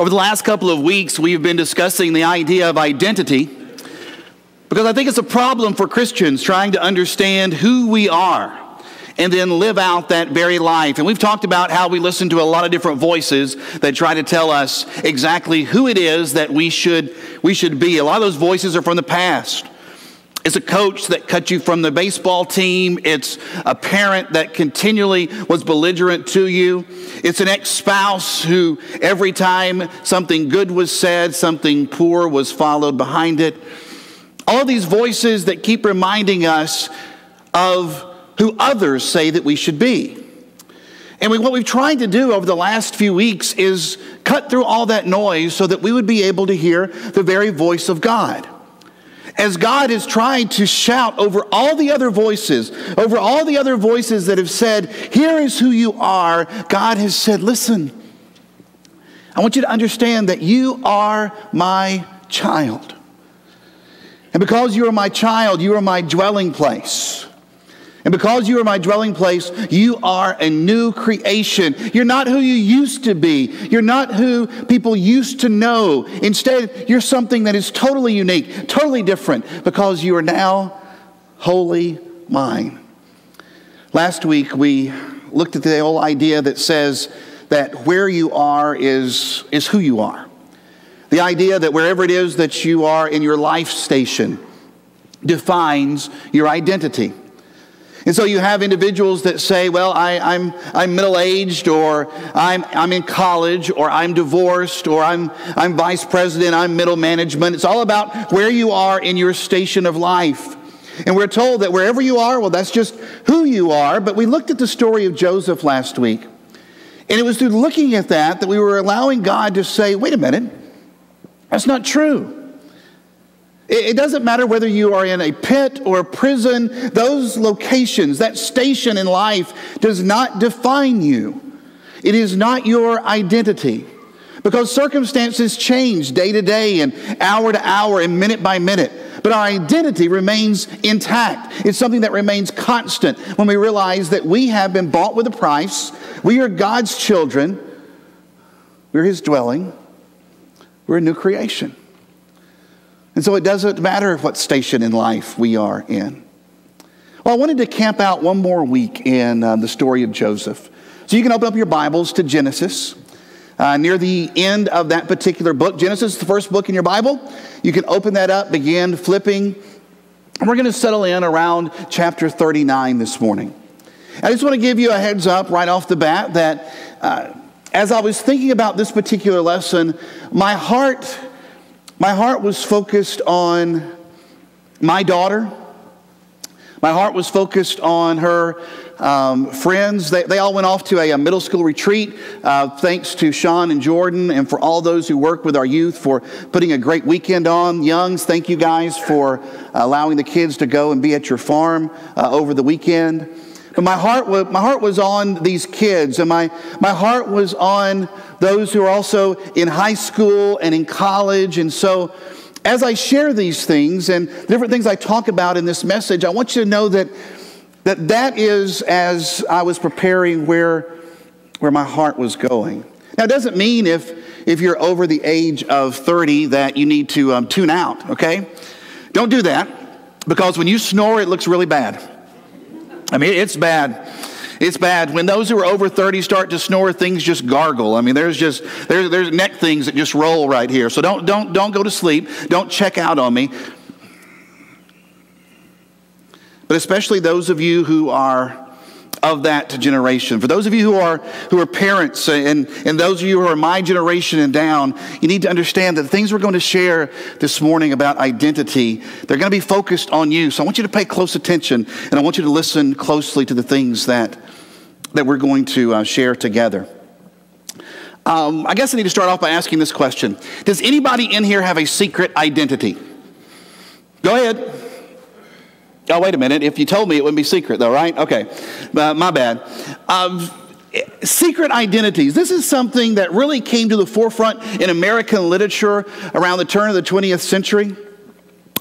Over the last couple of weeks, we've been discussing the idea of identity because I think it's a problem for Christians trying to understand who we are and then live out that very life. And we've talked about how we listen to a lot of different voices that try to tell us exactly who it is that we should, we should be. A lot of those voices are from the past. It's a coach that cut you from the baseball team. It's a parent that continually was belligerent to you. It's an ex spouse who, every time something good was said, something poor was followed behind it. All these voices that keep reminding us of who others say that we should be. And we, what we've tried to do over the last few weeks is cut through all that noise so that we would be able to hear the very voice of God as God is trying to shout over all the other voices, over all the other voices that have said, Here is who you are, God has said, Listen, I want you to understand that you are my child. And because you are my child, you are my dwelling place. And because you are my dwelling place, you are a new creation. You're not who you used to be. You're not who people used to know. Instead, you're something that is totally unique, totally different, because you are now wholly mine. Last week, we looked at the whole idea that says that where you are is, is who you are. The idea that wherever it is that you are in your life station defines your identity. And so you have individuals that say, well, I, am I'm, I'm middle aged, or I'm, I'm in college, or I'm divorced, or I'm, I'm vice president, I'm middle management. It's all about where you are in your station of life. And we're told that wherever you are, well, that's just who you are. But we looked at the story of Joseph last week. And it was through looking at that that we were allowing God to say, wait a minute, that's not true. It doesn't matter whether you are in a pit or a prison, those locations, that station in life does not define you. It is not your identity. Because circumstances change day to day and hour to hour and minute by minute. But our identity remains intact. It's something that remains constant when we realize that we have been bought with a price. We are God's children. We're His dwelling. We're a new creation. And so it doesn't matter what station in life we are in. Well, I wanted to camp out one more week in uh, the story of Joseph. So you can open up your Bibles to Genesis. Uh, near the end of that particular book, Genesis is the first book in your Bible. You can open that up, begin flipping. And we're going to settle in around chapter 39 this morning. I just want to give you a heads up right off the bat that uh, as I was thinking about this particular lesson, my heart my heart was focused on my daughter. My heart was focused on her um, friends. They, they, all went off to a, a middle school retreat. Uh, thanks to Sean and Jordan and for all those who work with our youth for putting a great weekend on. Youngs, thank you guys for allowing the kids to go and be at your farm uh, over the weekend. But my heart, was, my heart was on these kids, and my, my heart was on those who are also in high school and in college. And so, as I share these things and different things I talk about in this message, I want you to know that that, that is as I was preparing where, where my heart was going. Now, it doesn't mean if, if you're over the age of 30 that you need to um, tune out, okay? Don't do that because when you snore, it looks really bad. I mean, it's bad. It's bad. When those who are over 30 start to snore, things just gargle. I mean, there's just there's there's neck things that just roll right here. So don't don't don't go to sleep. Don't check out on me. But especially those of you who are of that generation. For those of you who are who are parents and, and those of you who are my generation and down, you need to understand that the things we're going to share this morning about identity, they're going to be focused on you. So I want you to pay close attention and I want you to listen closely to the things that that we're going to uh, share together. Um, I guess I need to start off by asking this question Does anybody in here have a secret identity? Go ahead. Oh, wait a minute. If you told me, it wouldn't be secret, though, right? Okay. Uh, my bad. Um, secret identities. This is something that really came to the forefront in American literature around the turn of the 20th century.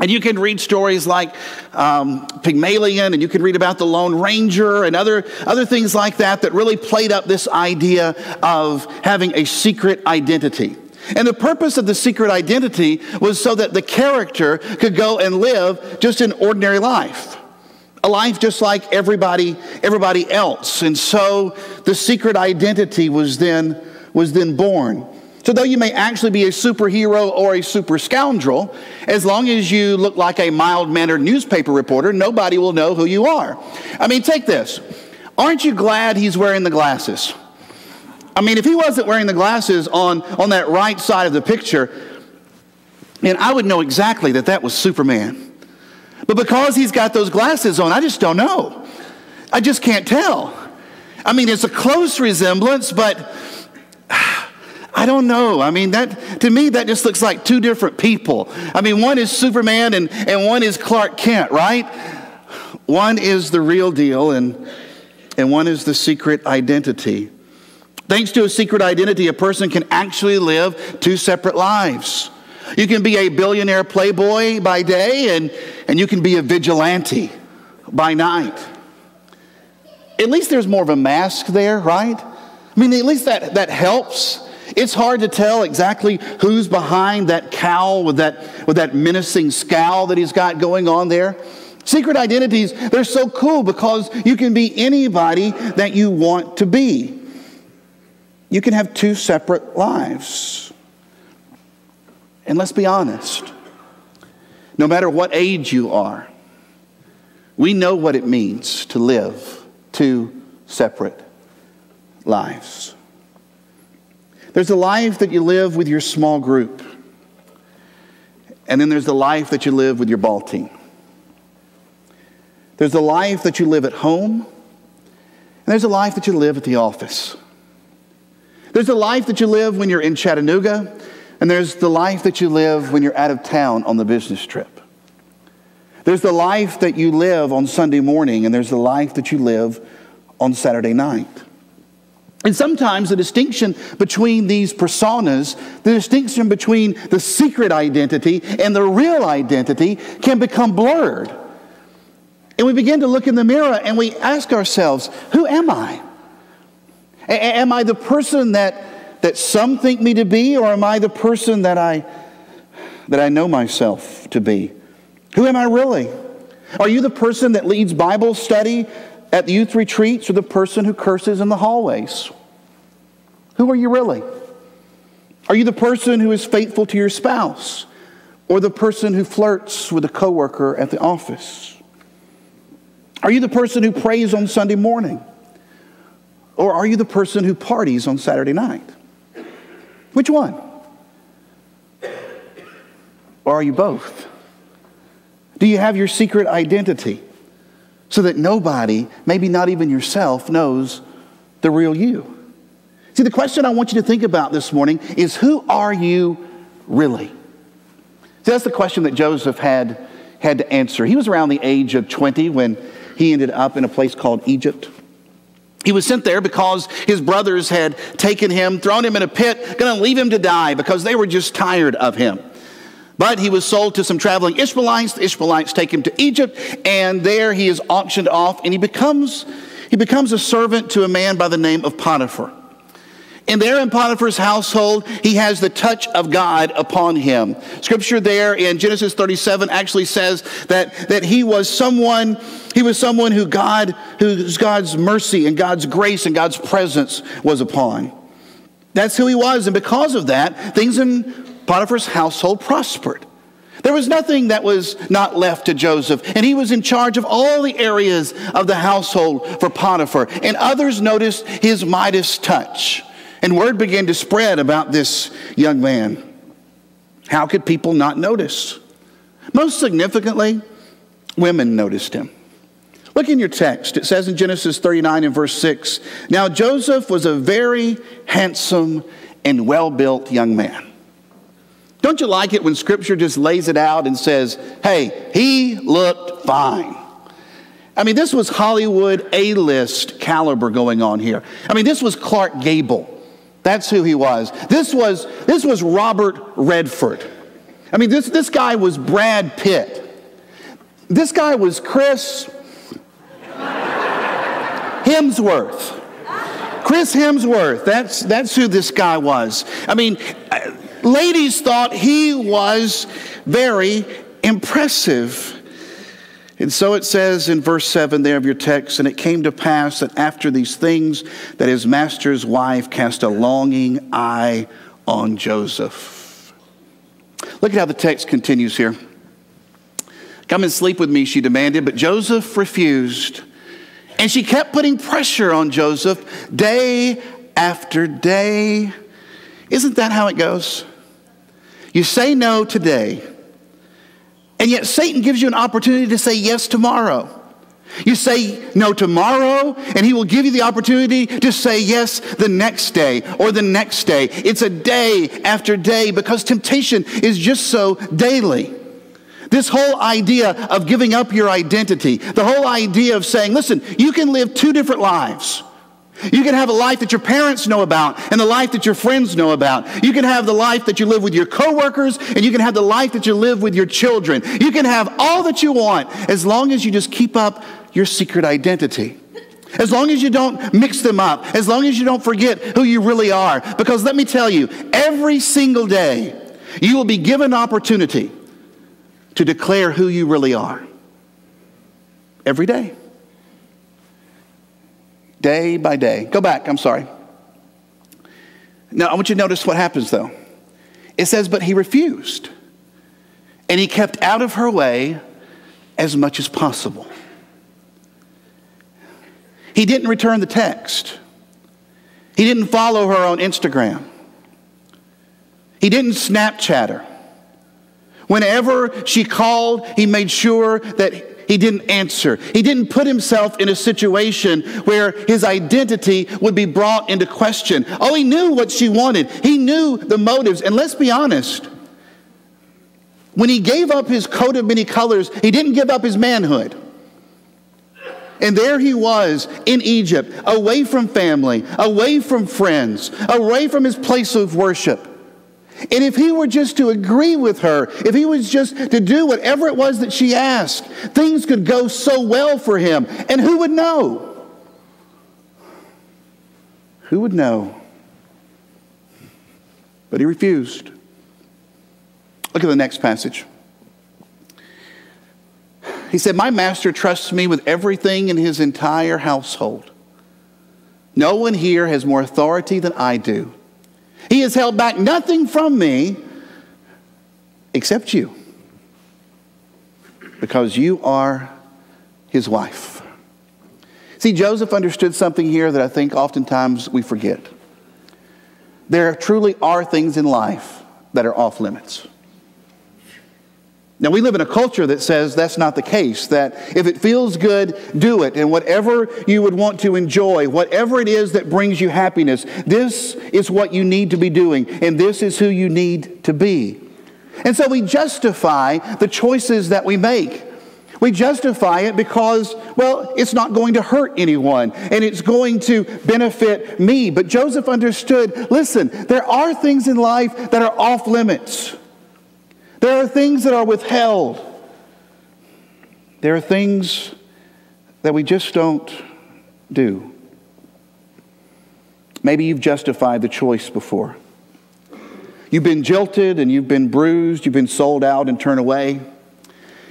And you can read stories like um, Pygmalion, and you can read about the Lone Ranger and other, other things like that that really played up this idea of having a secret identity. And the purpose of the secret identity was so that the character could go and live just an ordinary life. A life just like everybody, everybody else. And so the secret identity was then, was then born. So, though you may actually be a superhero or a super scoundrel, as long as you look like a mild mannered newspaper reporter, nobody will know who you are. I mean, take this. Aren't you glad he's wearing the glasses? I mean, if he wasn't wearing the glasses on, on that right side of the picture, and I would know exactly that that was Superman. But because he's got those glasses on, I just don't know. I just can't tell. I mean, it's a close resemblance, but I don't know. I mean, that to me, that just looks like two different people. I mean, one is Superman and, and one is Clark Kent, right? One is the real deal and, and one is the secret identity. Thanks to a secret identity, a person can actually live two separate lives. You can be a billionaire playboy by day, and, and you can be a vigilante by night. At least there's more of a mask there, right? I mean, at least that, that helps. It's hard to tell exactly who's behind that cowl with that, with that menacing scowl that he's got going on there. Secret identities, they're so cool because you can be anybody that you want to be. You can have two separate lives. And let's be honest no matter what age you are, we know what it means to live two separate lives. There's a life that you live with your small group, and then there's the life that you live with your ball team. There's a life that you live at home, and there's a life that you live at the office. There's a life that you live when you're in Chattanooga, and there's the life that you live when you're out of town on the business trip. There's the life that you live on Sunday morning, and there's the life that you live on Saturday night. And sometimes the distinction between these personas, the distinction between the secret identity and the real identity, can become blurred. And we begin to look in the mirror and we ask ourselves, who am I? A- am I the person that, that some think me to be, or am I the person that I, that I know myself to be? Who am I really? Are you the person that leads Bible study at the youth retreats, or the person who curses in the hallways? Who are you really? Are you the person who is faithful to your spouse, or the person who flirts with a coworker at the office? Are you the person who prays on Sunday morning? Or are you the person who parties on Saturday night? Which one? Or are you both? Do you have your secret identity so that nobody, maybe not even yourself, knows the real you? See, the question I want you to think about this morning is who are you really? See, that's the question that Joseph had, had to answer. He was around the age of 20 when he ended up in a place called Egypt. He was sent there because his brothers had taken him, thrown him in a pit, going to leave him to die because they were just tired of him. But he was sold to some traveling Ishmaelites. The Ishmaelites take him to Egypt, and there he is auctioned off, and he becomes, he becomes a servant to a man by the name of Potiphar. And there in Potiphar's household, he has the touch of God upon him. Scripture there in Genesis 37 actually says that, that he was someone, he was someone who God, whose God's mercy and God's grace and God's presence was upon. That's who he was. And because of that, things in Potiphar's household prospered. There was nothing that was not left to Joseph, and he was in charge of all the areas of the household for Potiphar. And others noticed his Midas touch. And word began to spread about this young man. How could people not notice? Most significantly, women noticed him. Look in your text. It says in Genesis 39 and verse 6 Now Joseph was a very handsome and well built young man. Don't you like it when scripture just lays it out and says, hey, he looked fine? I mean, this was Hollywood A list caliber going on here. I mean, this was Clark Gable. That's who he was. This was, this was Robert Redford. I mean, this, this guy was Brad Pitt. This guy was Chris Hemsworth. Chris Hemsworth. That's, that's who this guy was. I mean, uh, ladies thought he was very impressive. And so it says in verse 7 there of your text, and it came to pass that after these things, that his master's wife cast a longing eye on Joseph. Look at how the text continues here. Come and sleep with me, she demanded, but Joseph refused. And she kept putting pressure on Joseph day after day. Isn't that how it goes? You say no today, and yet Satan gives you an opportunity to say yes tomorrow. You say no tomorrow, and he will give you the opportunity to say yes the next day or the next day. It's a day after day because temptation is just so daily. This whole idea of giving up your identity, the whole idea of saying, listen, you can live two different lives. You can have a life that your parents know about and the life that your friends know about. You can have the life that you live with your coworkers and you can have the life that you live with your children. You can have all that you want as long as you just keep up your secret identity. As long as you don't mix them up, as long as you don't forget who you really are. Because let me tell you, every single day, you will be given opportunity to declare who you really are. Every day. Day by day. Go back, I'm sorry. Now, I want you to notice what happens though. It says, but he refused. And he kept out of her way as much as possible. He didn't return the text. He didn't follow her on Instagram. He didn't Snapchat her. Whenever she called, he made sure that he didn't answer. He didn't put himself in a situation where his identity would be brought into question. Oh, he knew what she wanted, he knew the motives. And let's be honest when he gave up his coat of many colors, he didn't give up his manhood. And there he was in Egypt, away from family, away from friends, away from his place of worship. And if he were just to agree with her, if he was just to do whatever it was that she asked, things could go so well for him. And who would know? Who would know? But he refused. Look at the next passage. He said, My master trusts me with everything in his entire household. No one here has more authority than I do. He has held back nothing from me except you, because you are his wife. See, Joseph understood something here that I think oftentimes we forget. There truly are things in life that are off limits. Now, we live in a culture that says that's not the case, that if it feels good, do it. And whatever you would want to enjoy, whatever it is that brings you happiness, this is what you need to be doing, and this is who you need to be. And so we justify the choices that we make. We justify it because, well, it's not going to hurt anyone and it's going to benefit me. But Joseph understood listen, there are things in life that are off limits. There are things that are withheld. There are things that we just don't do. Maybe you've justified the choice before. You've been jilted and you've been bruised, you've been sold out and turned away.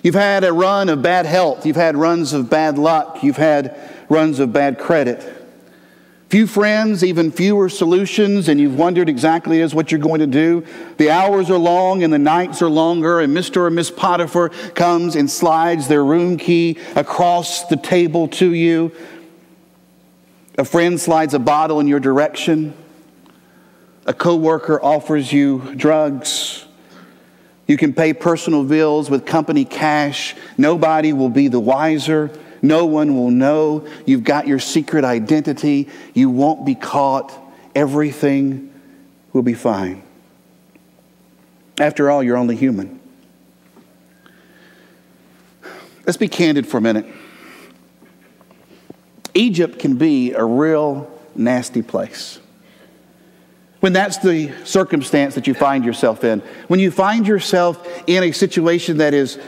You've had a run of bad health, you've had runs of bad luck, you've had runs of bad credit. Few friends, even fewer solutions, and you've wondered exactly as what you're going to do. The hours are long and the nights are longer, and Mr. or Miss Potiphar comes and slides their room key across the table to you. A friend slides a bottle in your direction. A coworker offers you drugs. You can pay personal bills with company cash. Nobody will be the wiser. No one will know. You've got your secret identity. You won't be caught. Everything will be fine. After all, you're only human. Let's be candid for a minute. Egypt can be a real nasty place. When that's the circumstance that you find yourself in, when you find yourself in a situation that is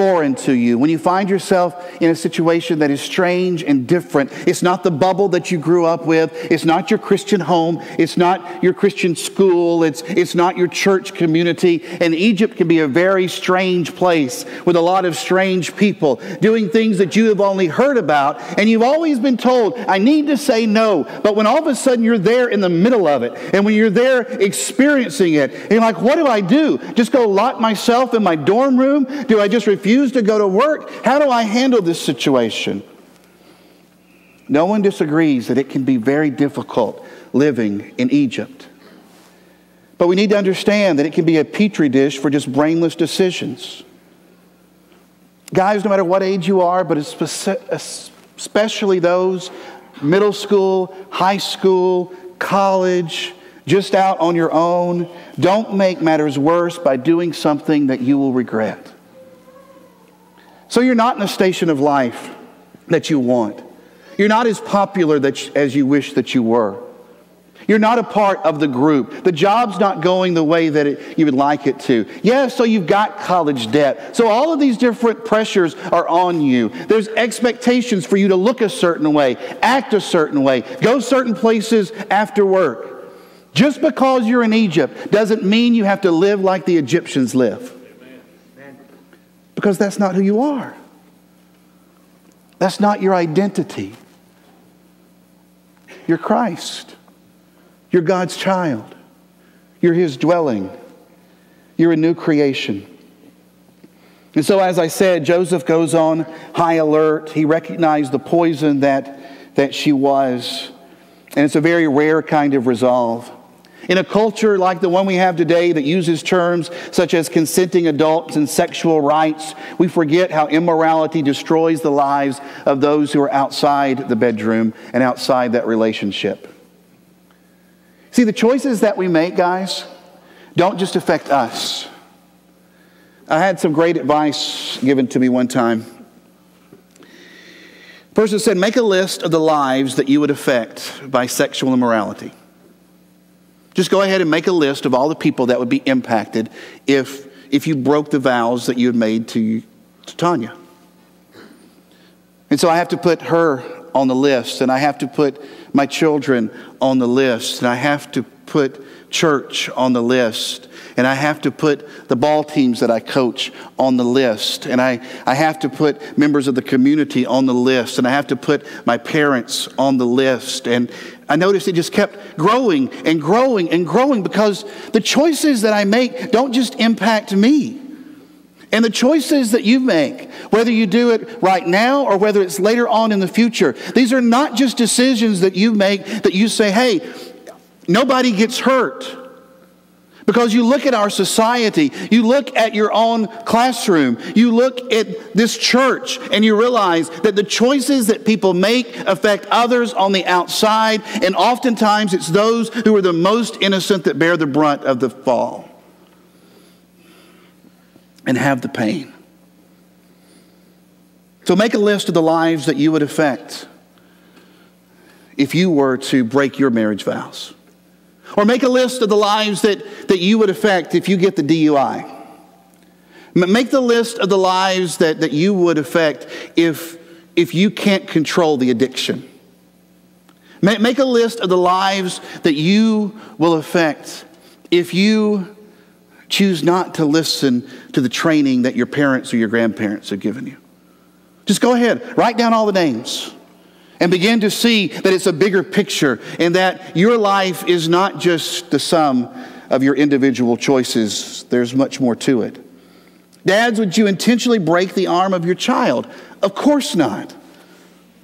foreign to you, when you find yourself in a situation that is strange and different, it's not the bubble that you grew up with, it's not your Christian home, it's not your Christian school, it's, it's not your church community. And Egypt can be a very strange place with a lot of strange people doing things that you have only heard about, and you've always been told, I need to say no. But when all of a sudden you're there in the middle of it, and when you're there experiencing it, and you're like, what do I do? Just go lock myself in my dorm room? Do I just refuse to go to work? How do I handle this situation? No one disagrees that it can be very difficult living in Egypt. But we need to understand that it can be a petri dish for just brainless decisions. Guys, no matter what age you are, but uh, especially those middle school, high school, college, just out on your own, don't make matters worse by doing something that you will regret. So you're not in a station of life that you want. You're not as popular that, as you wish that you were. You're not a part of the group. The job's not going the way that it, you would like it to. Yeah, so you've got college debt. So all of these different pressures are on you. There's expectations for you to look a certain way, act a certain way, go certain places after work. Just because you're in Egypt doesn't mean you have to live like the Egyptians live because that's not who you are. That's not your identity. You're Christ. You're God's child. You're His dwelling. You're a new creation. And so, as I said, Joseph goes on high alert. He recognized the poison that, that she was. And it's a very rare kind of resolve. In a culture like the one we have today that uses terms such as consenting adults and sexual rights, we forget how immorality destroys the lives of those who are outside the bedroom and outside that relationship. See, the choices that we make, guys, don't just affect us. I had some great advice given to me one time. A person said, Make a list of the lives that you would affect by sexual immorality. Just go ahead and make a list of all the people that would be impacted if, if you broke the vows that you had made to, to Tanya. And so I have to put her on the list, and I have to put my children on the list, and I have to put church on the list. And I have to put the ball teams that I coach on the list. And I, I have to put members of the community on the list. And I have to put my parents on the list. And I noticed it just kept growing and growing and growing because the choices that I make don't just impact me. And the choices that you make, whether you do it right now or whether it's later on in the future, these are not just decisions that you make that you say, hey, nobody gets hurt. Because you look at our society, you look at your own classroom, you look at this church, and you realize that the choices that people make affect others on the outside, and oftentimes it's those who are the most innocent that bear the brunt of the fall and have the pain. So make a list of the lives that you would affect if you were to break your marriage vows. Or make a list of the lives that, that you would affect if you get the DUI. Make the list of the lives that, that you would affect if, if you can't control the addiction. Make a list of the lives that you will affect if you choose not to listen to the training that your parents or your grandparents have given you. Just go ahead, write down all the names and begin to see that it's a bigger picture and that your life is not just the sum of your individual choices, there's much more to it. Dads, would you intentionally break the arm of your child? Of course not.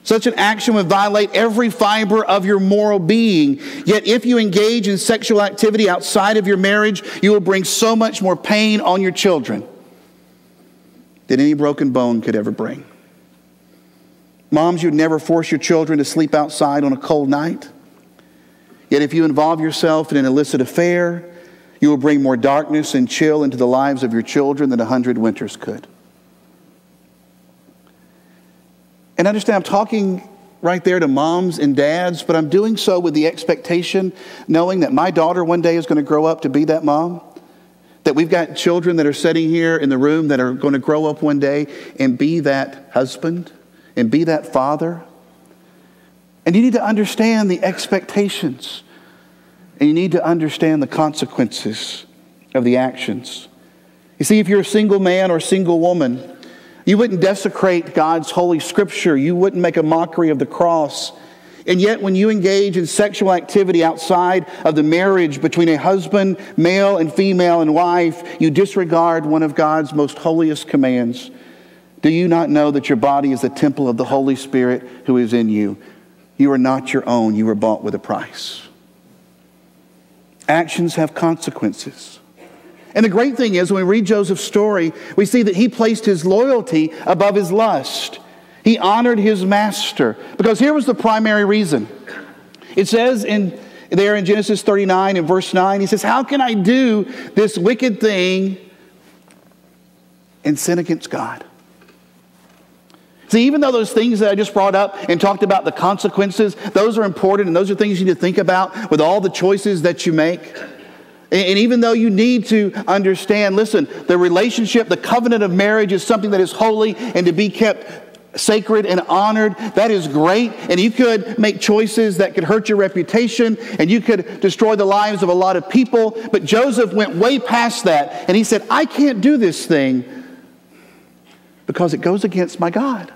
Such an action would violate every fiber of your moral being. Yet, if you engage in sexual activity outside of your marriage, you will bring so much more pain on your children than any broken bone could ever bring. Moms, you'd never force your children to sleep outside on a cold night. Yet, if you involve yourself in an illicit affair, you will bring more darkness and chill into the lives of your children than a hundred winters could. And understand, I'm talking right there to moms and dads, but I'm doing so with the expectation, knowing that my daughter one day is going to grow up to be that mom, That we've got children that are sitting here in the room that are going to grow up one day and be that husband and be that father. And you need to understand the expectations and you need to understand the consequences of the actions. You see, if you're a single man or single woman, you wouldn't desecrate God's holy scripture. You wouldn't make a mockery of the cross. And yet, when you engage in sexual activity outside of the marriage between a husband, male and female, and wife, you disregard one of God's most holiest commands. Do you not know that your body is the temple of the Holy Spirit who is in you? You are not your own, you were bought with a price. Actions have consequences. And the great thing is, when we read Joseph's story, we see that he placed his loyalty above his lust. He honored his master. Because here was the primary reason. It says in there in Genesis 39 and verse 9, he says, How can I do this wicked thing and sin against God? See, even though those things that I just brought up and talked about the consequences, those are important and those are things you need to think about with all the choices that you make. And even though you need to understand, listen, the relationship, the covenant of marriage is something that is holy and to be kept sacred and honored. That is great. And you could make choices that could hurt your reputation and you could destroy the lives of a lot of people. But Joseph went way past that and he said, I can't do this thing because it goes against my God.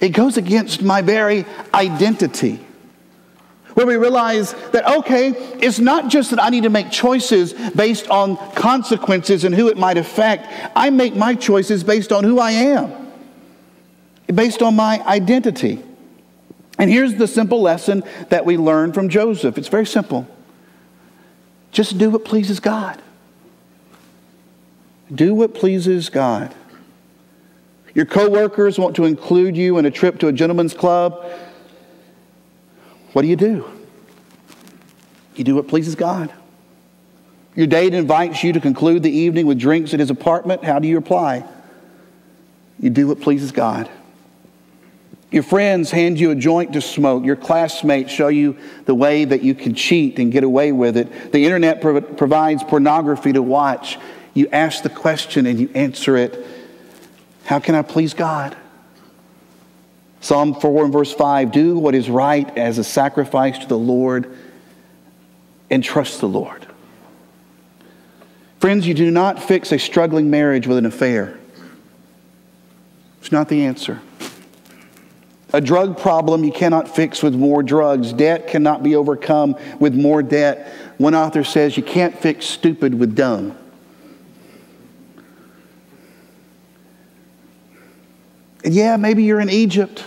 It goes against my very identity where we realize that, okay, it's not just that I need to make choices based on consequences and who it might affect. I make my choices based on who I am, based on my identity. And here's the simple lesson that we learn from Joseph it's very simple just do what pleases God. Do what pleases God. Your coworkers want to include you in a trip to a gentleman's club. What do you do? You do what pleases God. Your date invites you to conclude the evening with drinks at his apartment. How do you reply? You do what pleases God. Your friends hand you a joint to smoke. Your classmates show you the way that you can cheat and get away with it. The internet provides pornography to watch. You ask the question and you answer it How can I please God? Psalm 4 and verse 5 do what is right as a sacrifice to the Lord and trust the Lord. Friends, you do not fix a struggling marriage with an affair. It's not the answer. A drug problem you cannot fix with more drugs. Debt cannot be overcome with more debt. One author says you can't fix stupid with dumb. And yeah, maybe you're in Egypt.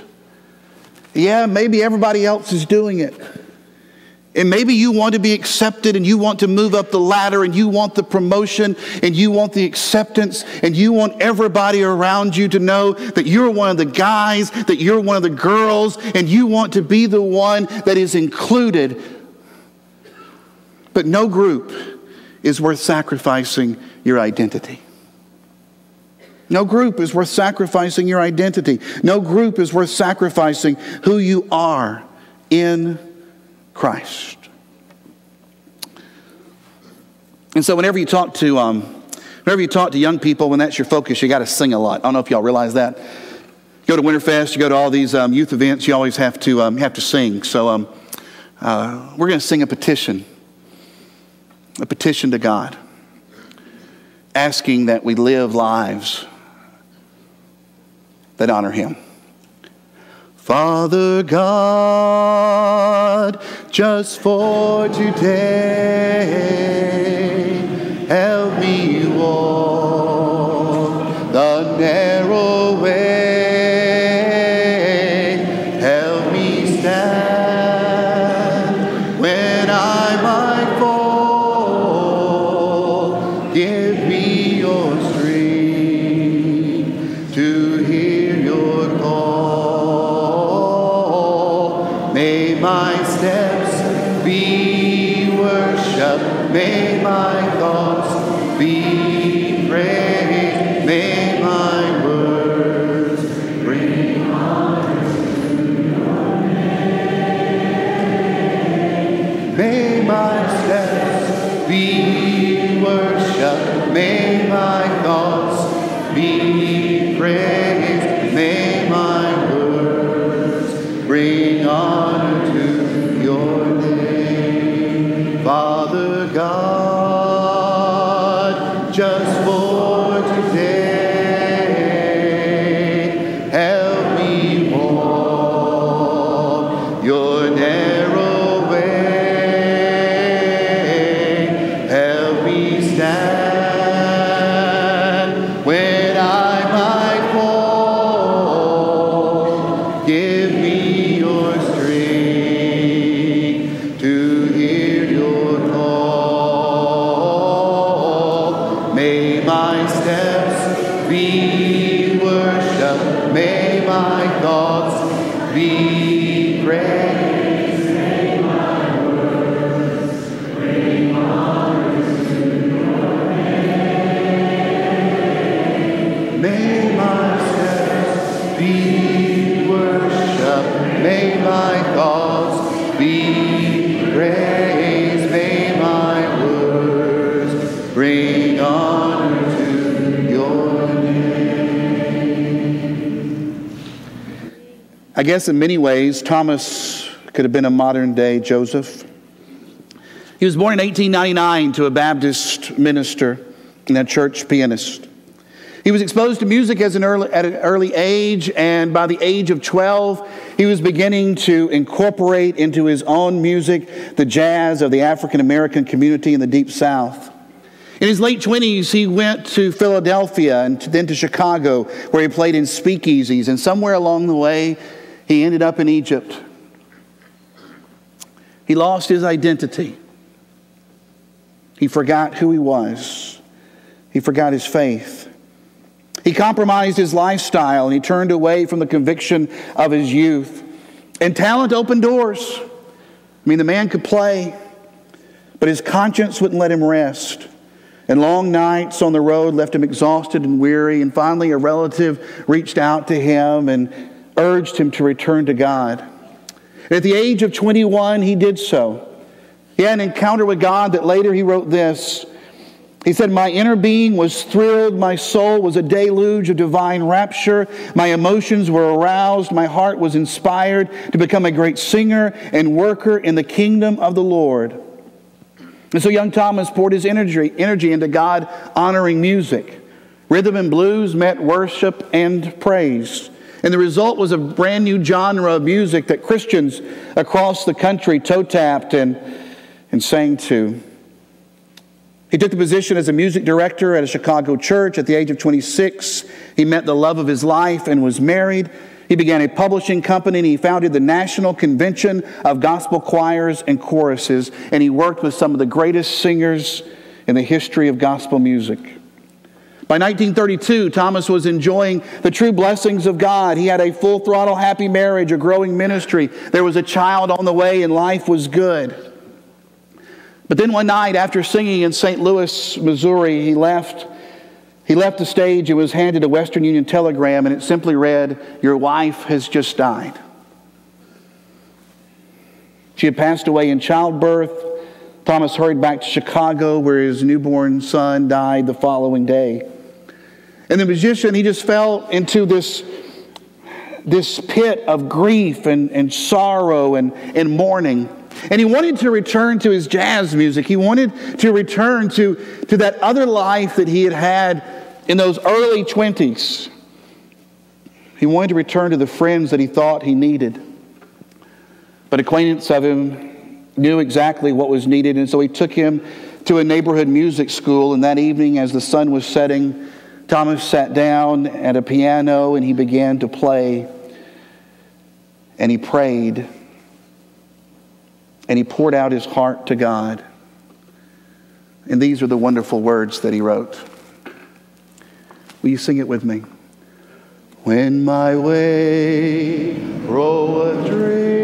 Yeah, maybe everybody else is doing it. And maybe you want to be accepted and you want to move up the ladder and you want the promotion and you want the acceptance and you want everybody around you to know that you're one of the guys, that you're one of the girls, and you want to be the one that is included. But no group is worth sacrificing your identity. No group is worth sacrificing your identity. No group is worth sacrificing who you are in Christ. And so, whenever you talk to, um, whenever you talk to young people, when that's your focus, you got to sing a lot. I don't know if y'all realize that. You go to Winterfest, you go to all these um, youth events, you always have to um, have to sing. So, um, uh, we're going to sing a petition, a petition to God, asking that we live lives that honor him. Father God, just for today, help me walk the narrow guess in many ways, Thomas could have been a modern day Joseph. He was born in 1899 to a Baptist minister and a church pianist. He was exposed to music as an early, at an early age, and by the age of 12, he was beginning to incorporate into his own music the jazz of the African American community in the Deep South. In his late 20s, he went to Philadelphia and then to Chicago, where he played in speakeasies, and somewhere along the way, he ended up in Egypt. He lost his identity. He forgot who he was. He forgot his faith. He compromised his lifestyle and he turned away from the conviction of his youth. And talent opened doors. I mean, the man could play, but his conscience wouldn't let him rest. And long nights on the road left him exhausted and weary. And finally, a relative reached out to him and urged him to return to God. At the age of 21, he did so. He had an encounter with God that later he wrote this. He said, My inner being was thrilled. My soul was a deluge of divine rapture. My emotions were aroused. My heart was inspired to become a great singer and worker in the kingdom of the Lord. And so young Thomas poured his energy, energy into God honoring music. Rhythm and blues met worship and praise. And the result was a brand new genre of music that Christians across the country toe tapped and, and sang to. He took the position as a music director at a Chicago church. At the age of 26, he met the love of his life and was married. He began a publishing company and he founded the National Convention of Gospel Choirs and Choruses. And he worked with some of the greatest singers in the history of gospel music. By 1932, Thomas was enjoying the true blessings of God. He had a full throttle happy marriage, a growing ministry. There was a child on the way, and life was good. But then one night, after singing in St. Louis, Missouri, he left. He left the stage and was handed a Western Union telegram, and it simply read, Your wife has just died. She had passed away in childbirth. Thomas hurried back to Chicago, where his newborn son died the following day. And the musician, he just fell into this, this pit of grief and, and sorrow and, and mourning. And he wanted to return to his jazz music. He wanted to return to, to that other life that he had had in those early 20s. He wanted to return to the friends that he thought he needed. But acquaintance of him knew exactly what was needed, and so he took him to a neighborhood music school. And that evening, as the sun was setting, Thomas sat down at a piano and he began to play and he prayed and he poured out his heart to God. And these are the wonderful words that he wrote. Will you sing it with me? When my way groweth drear,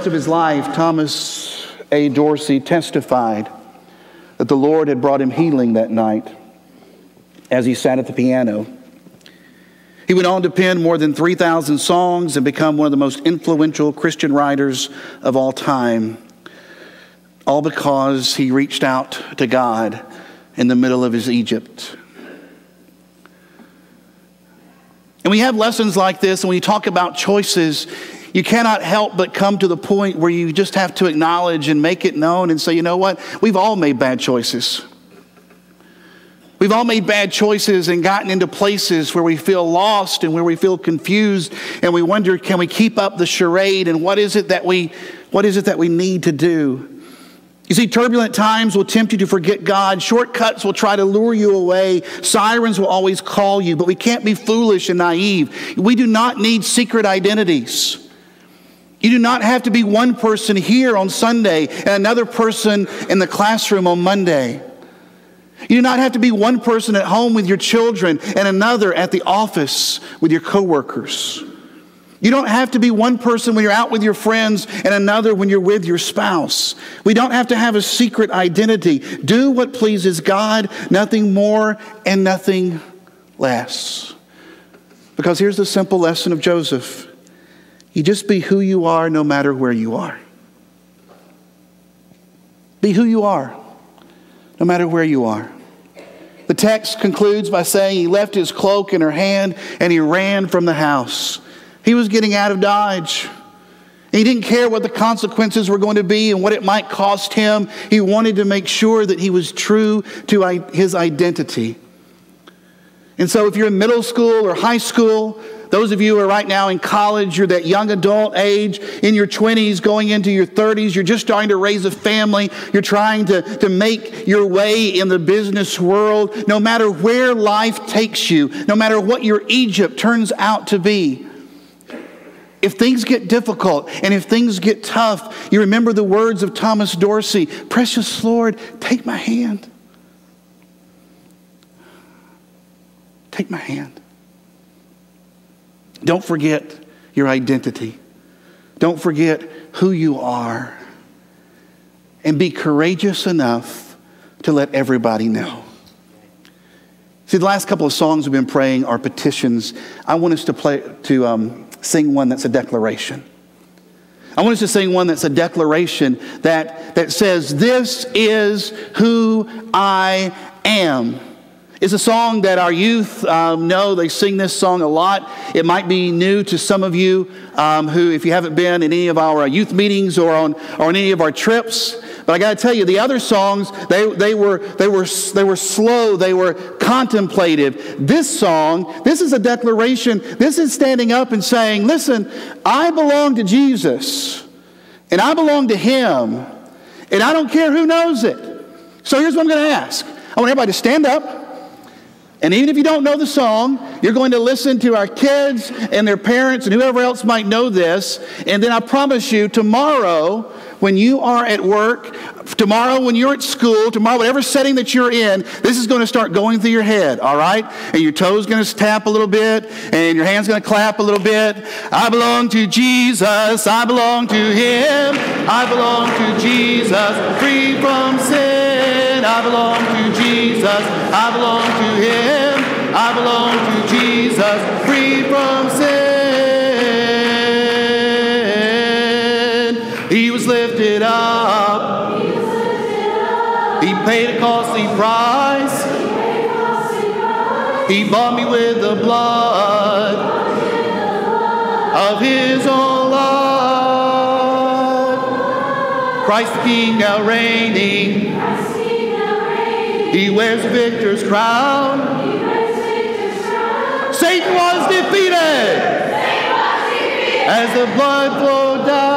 rest of his life, Thomas A. Dorsey testified that the Lord had brought him healing that night as he sat at the piano. He went on to pen more than 3,000 songs and become one of the most influential Christian writers of all time, all because he reached out to God in the middle of his Egypt. And we have lessons like this, and when you talk about choices, you cannot help but come to the point where you just have to acknowledge and make it known and say, you know what? We've all made bad choices. We've all made bad choices and gotten into places where we feel lost and where we feel confused and we wonder, can we keep up the charade and what is it that we, what is it that we need to do? You see, turbulent times will tempt you to forget God. Shortcuts will try to lure you away. Sirens will always call you, but we can't be foolish and naive. We do not need secret identities. You do not have to be one person here on Sunday and another person in the classroom on Monday. You do not have to be one person at home with your children and another at the office with your coworkers. You don't have to be one person when you're out with your friends and another when you're with your spouse. We don't have to have a secret identity. Do what pleases God, nothing more and nothing less. Because here's the simple lesson of Joseph you just be who you are no matter where you are. Be who you are no matter where you are. The text concludes by saying he left his cloak in her hand and he ran from the house. He was getting out of Dodge. He didn't care what the consequences were going to be and what it might cost him. He wanted to make sure that he was true to his identity. And so, if you're in middle school or high school, those of you who are right now in college, you're that young adult age, in your 20s, going into your 30s, you're just starting to raise a family, you're trying to, to make your way in the business world, no matter where life takes you, no matter what your Egypt turns out to be. If things get difficult and if things get tough, you remember the words of Thomas Dorsey Precious Lord, take my hand. Take my hand. Don't forget your identity. Don't forget who you are. And be courageous enough to let everybody know. See, the last couple of songs we've been praying are petitions. I want us to play to um, sing one that's a declaration. I want us to sing one that's a declaration that, that says, This is who I am. It's a song that our youth um, know. They sing this song a lot. It might be new to some of you um, who, if you haven't been in any of our youth meetings or on, or on any of our trips, but I got to tell you, the other songs, they, they, were, they, were, they were slow, they were contemplative. This song, this is a declaration. This is standing up and saying, listen, I belong to Jesus, and I belong to Him, and I don't care who knows it. So here's what I'm going to ask I want everybody to stand up. And even if you don't know the song, you're going to listen to our kids and their parents and whoever else might know this. And then I promise you, tomorrow, when you are at work, tomorrow when you're at school, tomorrow, whatever setting that you're in, this is going to start going through your head, all right? And your toes going to tap a little bit, and your hand's going to clap a little bit. I belong to Jesus. I belong to Him. I belong to Jesus. Free from sin. I belong to Jesus. I belong to Him. I belong to Jesus. Free from sin. He was lifted up. He paid a costly price. He bought me with the blood of His own love. Christ the King now reigning. He wears victor's crown. Satan was defeated as the blood flowed down.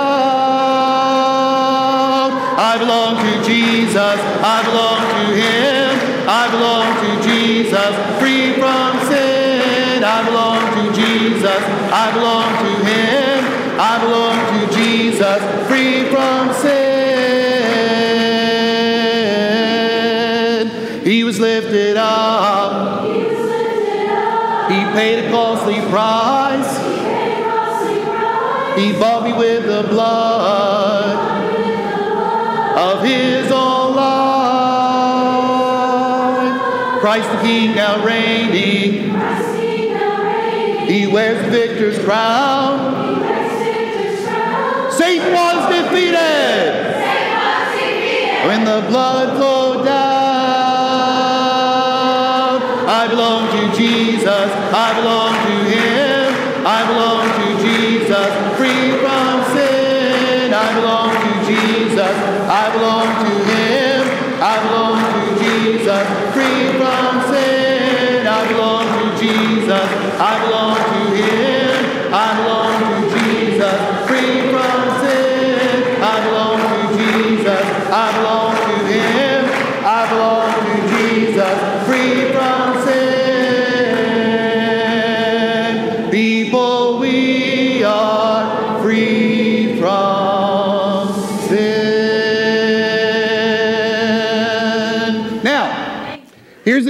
I belong to Jesus. I belong to Him. I belong to Jesus. Free from sin. I belong to Jesus. I belong to Him. I belong to Jesus. Free from sin. Was lifted up. He paid a costly price. He bought me with the blood of his own life. Christ the King now reigning. He wears the victor's crown. Satan was defeated. When the blood flowed Jesus. I belong to Him. I belong to Jesus. Free from sin. I belong to Jesus. I belong to Him.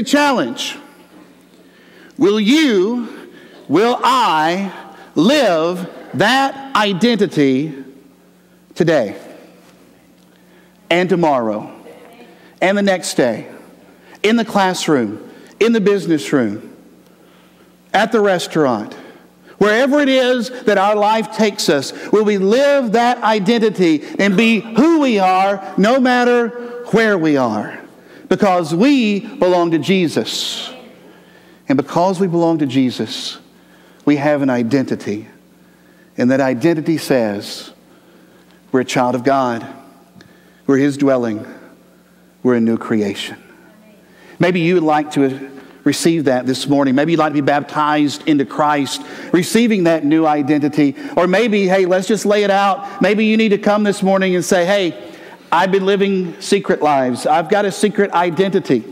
The challenge. Will you, will I live that identity today and tomorrow and the next day in the classroom, in the business room, at the restaurant, wherever it is that our life takes us, will we live that identity and be who we are no matter where we are? Because we belong to Jesus. And because we belong to Jesus, we have an identity. And that identity says we're a child of God, we're His dwelling, we're a new creation. Maybe you would like to receive that this morning. Maybe you'd like to be baptized into Christ, receiving that new identity. Or maybe, hey, let's just lay it out. Maybe you need to come this morning and say, hey, I've been living secret lives, I've got a secret identity.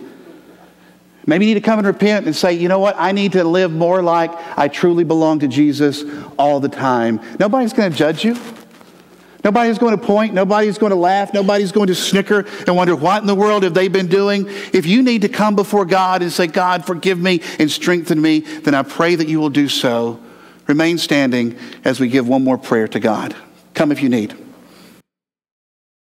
Maybe you need to come and repent and say, you know what? I need to live more like I truly belong to Jesus all the time. Nobody's going to judge you. Nobody's going to point. Nobody's going to laugh. Nobody's going to snicker and wonder what in the world have they been doing. If you need to come before God and say, God, forgive me and strengthen me, then I pray that you will do so. Remain standing as we give one more prayer to God. Come if you need.